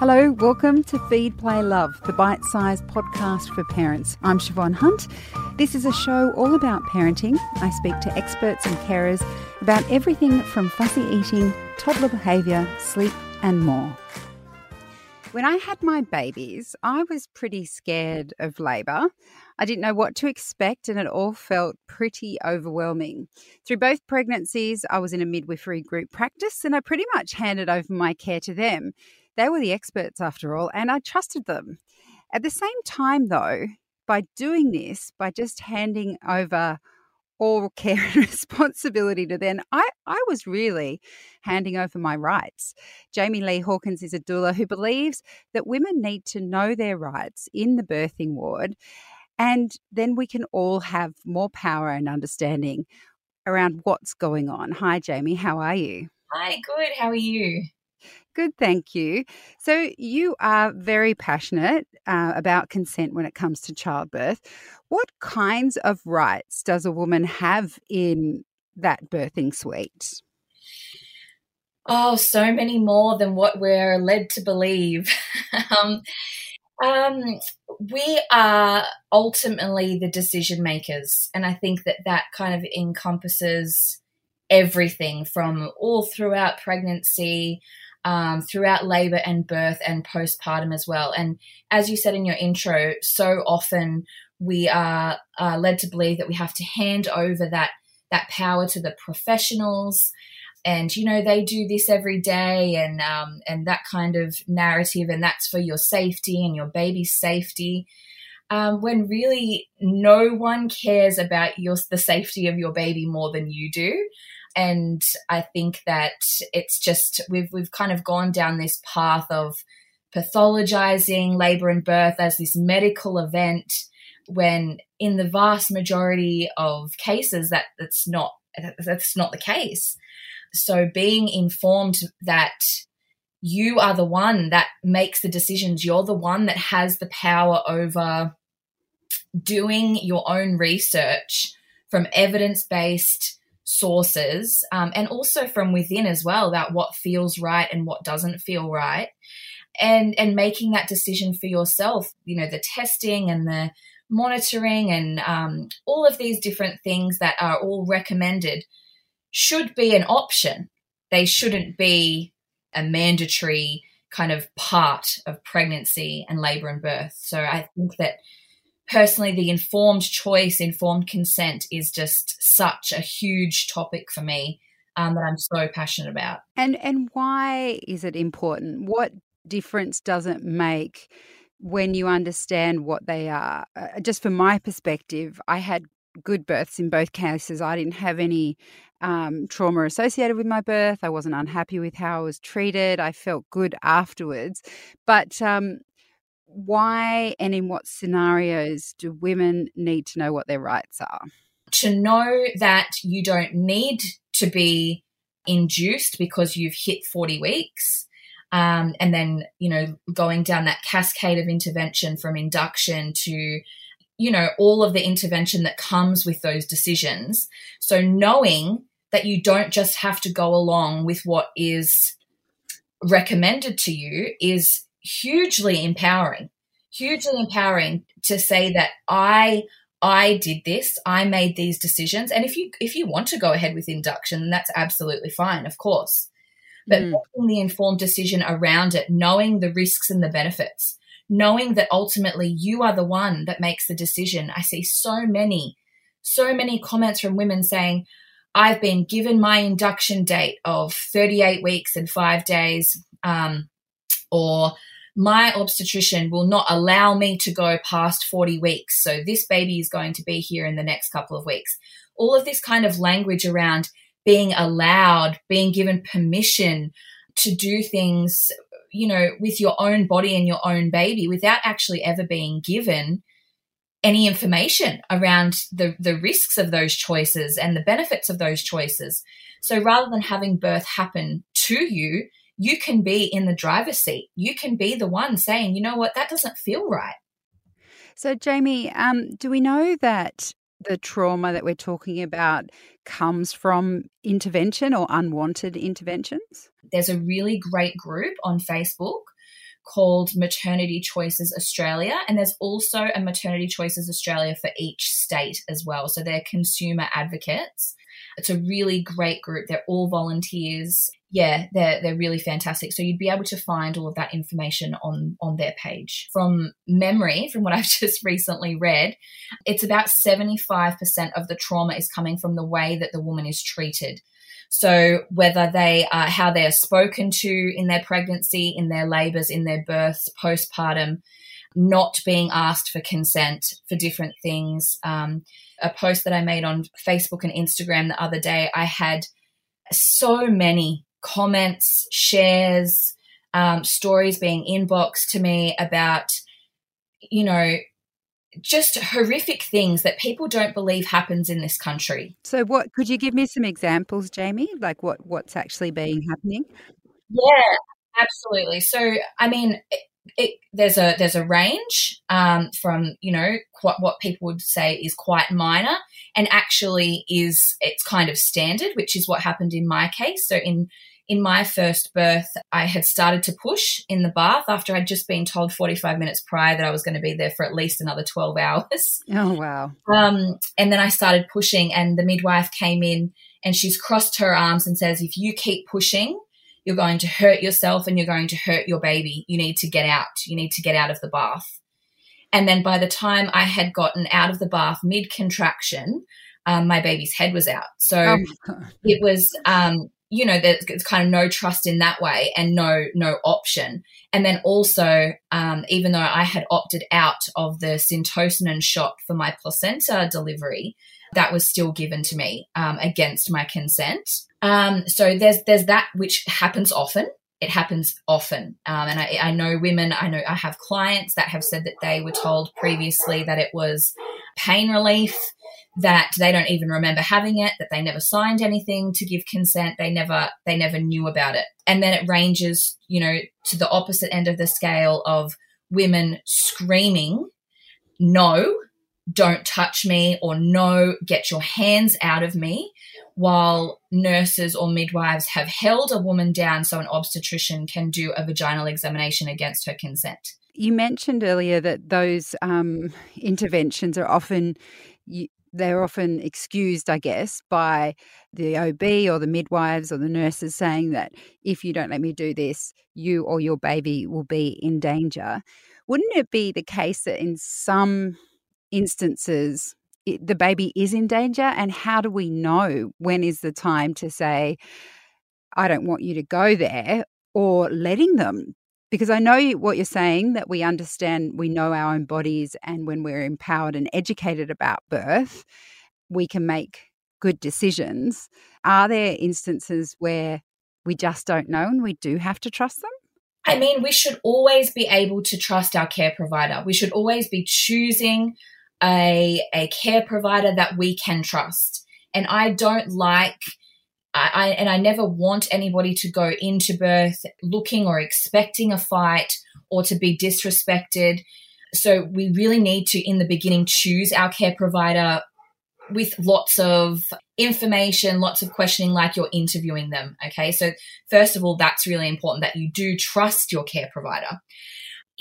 Hello, welcome to Feed, Play, Love, the bite sized podcast for parents. I'm Siobhan Hunt. This is a show all about parenting. I speak to experts and carers about everything from fussy eating, toddler behaviour, sleep, and more. When I had my babies, I was pretty scared of labour. I didn't know what to expect, and it all felt pretty overwhelming. Through both pregnancies, I was in a midwifery group practice, and I pretty much handed over my care to them. They were the experts after all, and I trusted them. At the same time, though, by doing this, by just handing over all care and responsibility to them, I, I was really handing over my rights. Jamie Lee Hawkins is a doula who believes that women need to know their rights in the birthing ward, and then we can all have more power and understanding around what's going on. Hi, Jamie. How are you? Hi, good. How are you? Good, thank you. So, you are very passionate uh, about consent when it comes to childbirth. What kinds of rights does a woman have in that birthing suite? Oh, so many more than what we're led to believe. um, um, we are ultimately the decision makers, and I think that that kind of encompasses everything from all throughout pregnancy um, throughout labor and birth and postpartum as well. And as you said in your intro, so often we are uh, led to believe that we have to hand over that that power to the professionals. And you know they do this every day and um, and that kind of narrative and that's for your safety and your baby's safety. Um, when really no one cares about your the safety of your baby more than you do and I think that it's just we've we've kind of gone down this path of pathologizing labor and birth as this medical event when in the vast majority of cases that that's not that's not the case. So being informed that you are the one that makes the decisions you're the one that has the power over doing your own research from evidence based sources um, and also from within as well about what feels right and what doesn't feel right. And and making that decision for yourself you know the testing and the monitoring and um, all of these different things that are all recommended should be an option. They shouldn't be a mandatory kind of part of pregnancy and labor and birth. So i think that personally, the informed choice, informed consent is just such a huge topic for me um, that I'm so passionate about. And and why is it important? What difference does it make when you understand what they are? Uh, just from my perspective, I had good births in both cases. I didn't have any um, trauma associated with my birth. I wasn't unhappy with how I was treated. I felt good afterwards. But um, why and in what scenarios do women need to know what their rights are? To know that you don't need to be induced because you've hit 40 weeks. Um, and then, you know, going down that cascade of intervention from induction to, you know, all of the intervention that comes with those decisions. So knowing that you don't just have to go along with what is recommended to you is hugely empowering, hugely empowering to say that I I did this, I made these decisions. And if you if you want to go ahead with induction, that's absolutely fine, of course. But mm. making the informed decision around it, knowing the risks and the benefits, knowing that ultimately you are the one that makes the decision. I see so many, so many comments from women saying, I've been given my induction date of 38 weeks and five days, um, or my obstetrician will not allow me to go past 40 weeks. So this baby is going to be here in the next couple of weeks. All of this kind of language around being allowed, being given permission to do things, you know, with your own body and your own baby without actually ever being given any information around the, the risks of those choices and the benefits of those choices. So rather than having birth happen to you, you can be in the driver's seat. You can be the one saying, you know what, that doesn't feel right. So, Jamie, um, do we know that the trauma that we're talking about comes from intervention or unwanted interventions? There's a really great group on Facebook called Maternity Choices Australia, and there's also a Maternity Choices Australia for each state as well. So they're consumer advocates. It's a really great group. They're all volunteers. Yeah, they're they're really fantastic. So you'd be able to find all of that information on on their page. From memory, from what I've just recently read, it's about 75% of the trauma is coming from the way that the woman is treated. So whether they are how they are spoken to in their pregnancy, in their labors, in their births, postpartum, not being asked for consent for different things. Um, a post that I made on Facebook and Instagram the other day, I had so many comments, shares, um, stories being inboxed to me about, you know, just horrific things that people don't believe happens in this country. So what could you give me some examples, Jamie? Like what what's actually being happening? Yeah, absolutely. So I mean it, there's a there's a range um, from you know what people would say is quite minor and actually is it's kind of standard, which is what happened in my case. So in in my first birth, I had started to push in the bath after I'd just been told 45 minutes prior that I was going to be there for at least another 12 hours. Oh, wow. Um, and then I started pushing, and the midwife came in and she's crossed her arms and says, If you keep pushing, you're going to hurt yourself and you're going to hurt your baby. You need to get out. You need to get out of the bath. And then by the time I had gotten out of the bath mid contraction, um, my baby's head was out. So oh it was um, you know there's kind of no trust in that way and no no option and then also um, even though i had opted out of the syntocinon shot for my placenta delivery that was still given to me um, against my consent um, so there's there's that which happens often. It happens often. Um, and I, I know women i know i have clients that have said that they were told previously that it was pain relief that they don't even remember having it, that they never signed anything to give consent, they never they never knew about it. And then it ranges, you know, to the opposite end of the scale of women screaming, "No, don't touch me," or "No, get your hands out of me." While nurses or midwives have held a woman down so an obstetrician can do a vaginal examination against her consent. You mentioned earlier that those um, interventions are often they're often excused, I guess, by the OB or the midwives or the nurses saying that if you don't let me do this, you or your baby will be in danger. Wouldn't it be the case that in some instances it, the baby is in danger? And how do we know when is the time to say, I don't want you to go there, or letting them because I know what you're saying that we understand, we know our own bodies, and when we're empowered and educated about birth, we can make good decisions. Are there instances where we just don't know and we do have to trust them? I mean, we should always be able to trust our care provider. We should always be choosing a, a care provider that we can trust. And I don't like I, I, and I never want anybody to go into birth looking or expecting a fight or to be disrespected. So we really need to, in the beginning, choose our care provider with lots of information, lots of questioning, like you're interviewing them. Okay. So, first of all, that's really important that you do trust your care provider.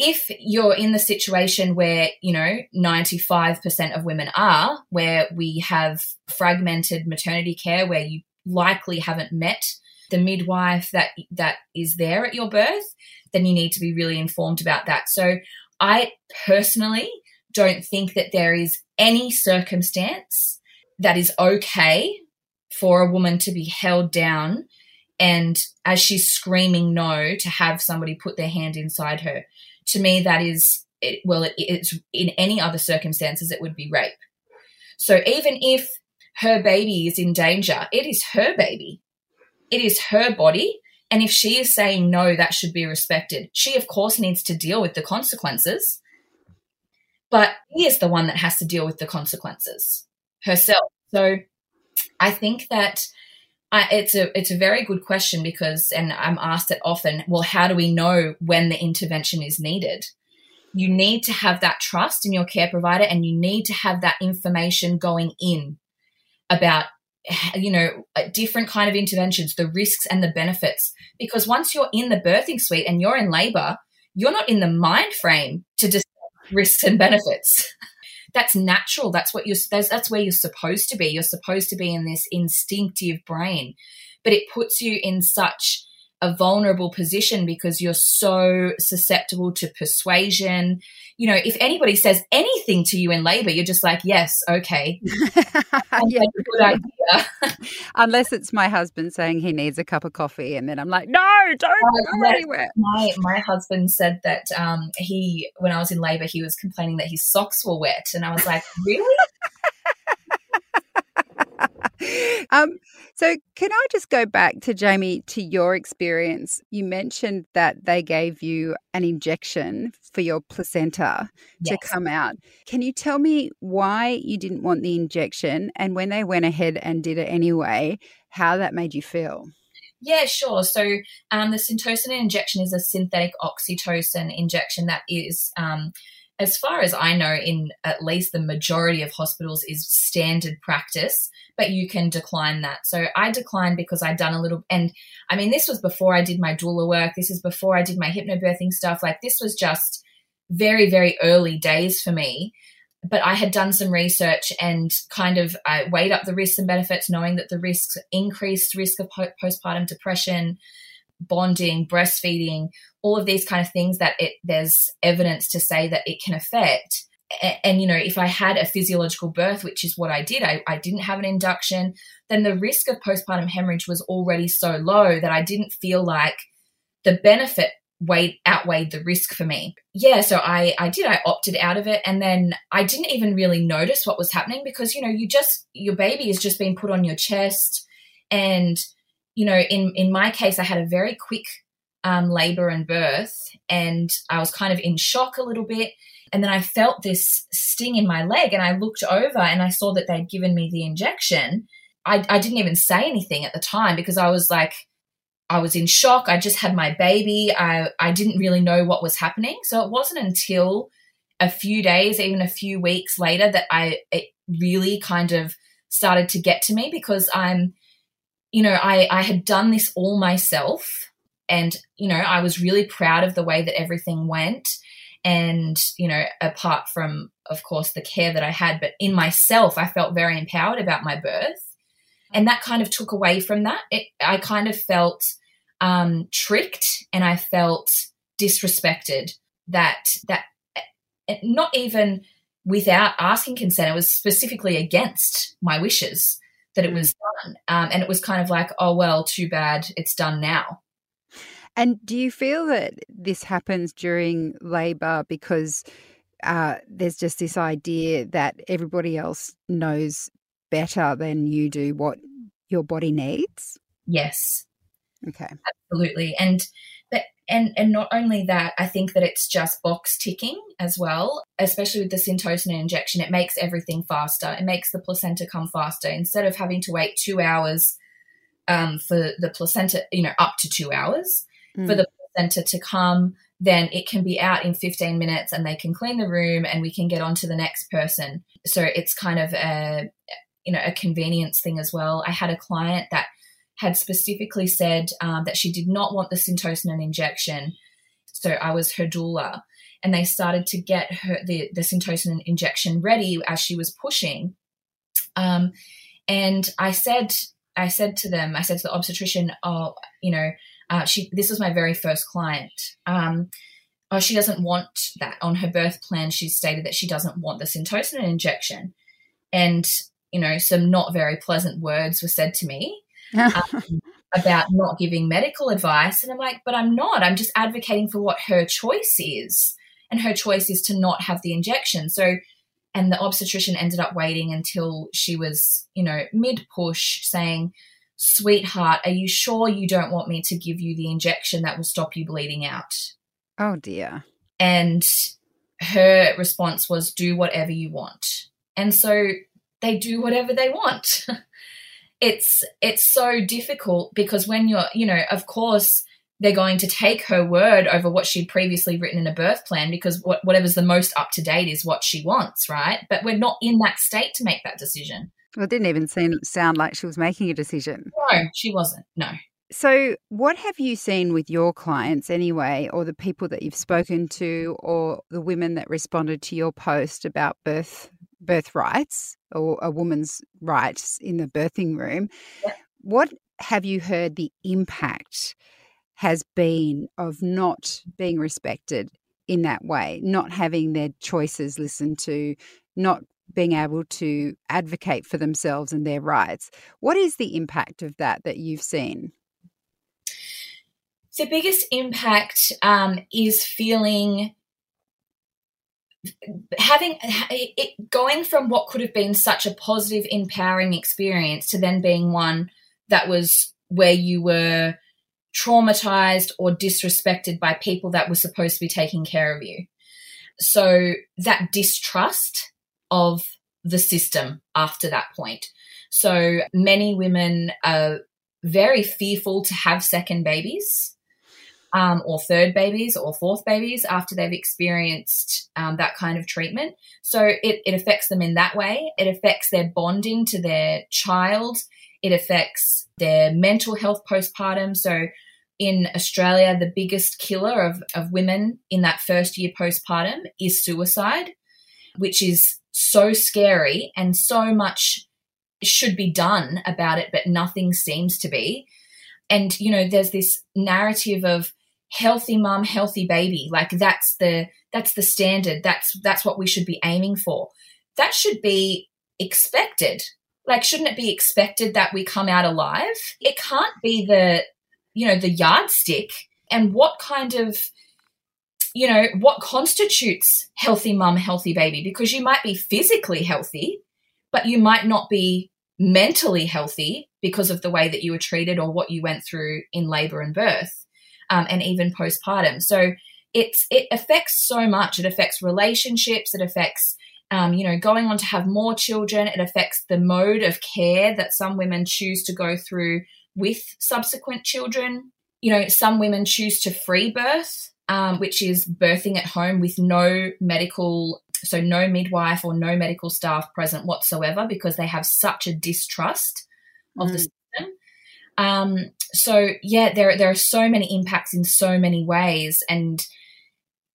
If you're in the situation where, you know, 95% of women are, where we have fragmented maternity care, where you likely haven't met the midwife that that is there at your birth, then you need to be really informed about that. So I personally don't think that there is any circumstance that is okay for a woman to be held down and as she's screaming no to have somebody put their hand inside her to me that is it, well it, it's in any other circumstances it would be rape so even if her baby is in danger. It is her baby. It is her body. And if she is saying no, that should be respected. She, of course, needs to deal with the consequences, but he is the one that has to deal with the consequences herself. So I think that I, it's a it's a very good question because, and I'm asked it often. Well, how do we know when the intervention is needed? You need to have that trust in your care provider, and you need to have that information going in about you know different kind of interventions the risks and the benefits because once you're in the birthing suite and you're in labor you're not in the mind frame to discuss risks and benefits. that's natural. That's what you're. That's, that's where you're supposed to be. You're supposed to be in this instinctive brain, but it puts you in such a vulnerable position because you're so susceptible to persuasion. You know, if anybody says anything to you in labor, you're just like, yes, okay. yeah. good idea. Unless it's my husband saying he needs a cup of coffee. And then I'm like, no, don't uh, go anywhere. My, my husband said that um, he, when I was in labor, he was complaining that his socks were wet. And I was like, really? um, so, can I just go back to Jamie to your experience? You mentioned that they gave you an injection for your placenta yes. to come out. Can you tell me why you didn't want the injection and when they went ahead and did it anyway, how that made you feel? Yeah, sure. So um, the Syntocin injection is a synthetic oxytocin injection that is um, as far as I know, in at least the majority of hospitals, is standard practice, but you can decline that. So I declined because I'd done a little, and I mean, this was before I did my doula work. This is before I did my hypnobirthing stuff. Like, this was just very, very early days for me. But I had done some research and kind of I weighed up the risks and benefits, knowing that the risks increased risk of postpartum depression, bonding, breastfeeding, all of these kind of things that it, there's evidence to say that it can affect. And, and, you know, if I had a physiological birth, which is what I did, I, I didn't have an induction, then the risk of postpartum hemorrhage was already so low that I didn't feel like the benefit weighed outweighed the risk for me. Yeah, so I I did I opted out of it and then I didn't even really notice what was happening because you know, you just your baby is just being put on your chest and you know, in in my case I had a very quick um, labor and birth, and I was kind of in shock a little bit. And then I felt this sting in my leg, and I looked over and I saw that they'd given me the injection. I, I didn't even say anything at the time because I was like, I was in shock. I just had my baby. I, I didn't really know what was happening. So it wasn't until a few days, even a few weeks later, that I it really kind of started to get to me because I'm, you know, I, I had done this all myself and, you know, I was really proud of the way that everything went. And, you know, apart from, of course, the care that I had, but in myself, I felt very empowered about my birth. And that kind of took away from that. It, I kind of felt um, tricked and I felt disrespected that, that eh, not even without asking consent, it was specifically against my wishes that it was done. Um, and it was kind of like, oh, well, too bad it's done now. And do you feel that this happens during labour because uh, there's just this idea that everybody else knows better than you do what your body needs? Yes. Okay. Absolutely. And and and not only that, I think that it's just box ticking as well, especially with the syntocin injection. It makes everything faster. It makes the placenta come faster instead of having to wait two hours um, for the placenta, you know, up to two hours mm. for the placenta to come, then it can be out in 15 minutes and they can clean the room and we can get on to the next person. So it's kind of a, you know, a convenience thing as well. I had a client that had specifically said um, that she did not want the syntocin injection. So I was her doula and they started to get her the, the syntocin injection ready as she was pushing. Um, and I said, I said to them, I said to the obstetrician, oh, you know, uh, she this was my very first client. Um, oh, she doesn't want that on her birth plan. She stated that she doesn't want the syntocin injection, and you know some not very pleasant words were said to me um, about not giving medical advice. And I'm like, but I'm not. I'm just advocating for what her choice is, and her choice is to not have the injection. So. And the obstetrician ended up waiting until she was, you know, mid push, saying, sweetheart, are you sure you don't want me to give you the injection that will stop you bleeding out? Oh, dear. And her response was, do whatever you want. And so they do whatever they want. it's it's so difficult because when you're, you know, of course they're going to take her word over what she'd previously written in a birth plan because what, whatever's the most up to date is what she wants, right? But we're not in that state to make that decision. Well, it didn't even seem, sound like she was making a decision. No, she wasn't. No. So, what have you seen with your clients anyway, or the people that you've spoken to, or the women that responded to your post about birth birth rights or a woman's rights in the birthing room? Yeah. What have you heard the impact has been of not being respected in that way, not having their choices listened to, not being able to advocate for themselves and their rights? What is the impact of that that you've seen? the biggest impact um, is feeling having it going from what could have been such a positive empowering experience to then being one that was where you were traumatized or disrespected by people that were supposed to be taking care of you. So that distrust of the system after that point. So many women are very fearful to have second babies um, or third babies or fourth babies after they've experienced um, that kind of treatment. So it, it affects them in that way. It affects their bonding to their child. It affects their mental health postpartum. So in Australia, the biggest killer of, of women in that first year postpartum is suicide, which is so scary and so much should be done about it, but nothing seems to be. And, you know, there's this narrative of healthy mum, healthy baby. Like that's the that's the standard. That's that's what we should be aiming for. That should be expected. Like shouldn't it be expected that we come out alive? It can't be the you know the yardstick. And what kind of you know what constitutes healthy mum, healthy baby? Because you might be physically healthy, but you might not be mentally healthy because of the way that you were treated or what you went through in labor and birth um, and even postpartum. So it's it affects so much. It affects relationships. It affects um, you know going on to have more children. It affects the mode of care that some women choose to go through with subsequent children. You know, some women choose to free birth, um, which is birthing at home with no medical so no midwife or no medical staff present whatsoever because they have such a distrust of mm. the. Um, so yeah, there there are so many impacts in so many ways, and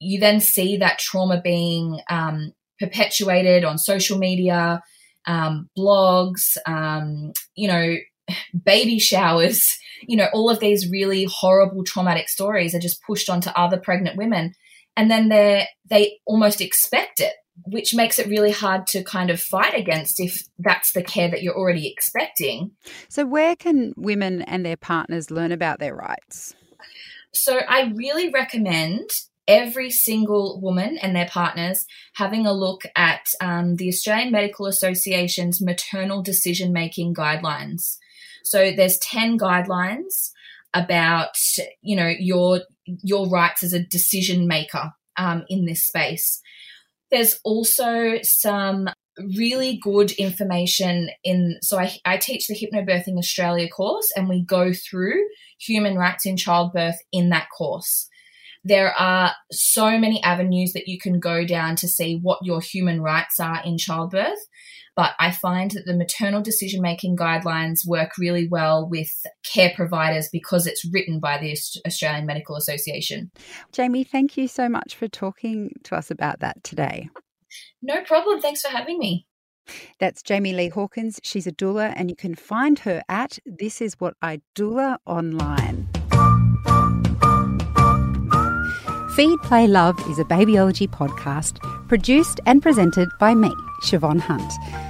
you then see that trauma being um, perpetuated on social media, um, blogs, um, you know, baby showers. You know, all of these really horrible traumatic stories are just pushed onto other pregnant women, and then they they almost expect it which makes it really hard to kind of fight against if that's the care that you're already expecting. So, where can women and their partners learn about their rights? So, I really recommend every single woman and their partners having a look at um, the Australian Medical Association's maternal decision making guidelines. So, there's 10 guidelines about you know your your rights as a decision maker um, in this space there's also some really good information in so I, I teach the hypnobirthing australia course and we go through human rights in childbirth in that course. There are so many avenues that you can go down to see what your human rights are in childbirth but I find that the maternal decision making guidelines work really well with care providers because it's written by the Australian Medical Association. Jamie, thank you so much for talking to us about that today. No problem. Thanks for having me. That's Jamie Lee Hawkins. She's a doula, and you can find her at This Is What I Doula online. Feed, Play, Love is a babyology podcast produced and presented by me, Siobhan Hunt.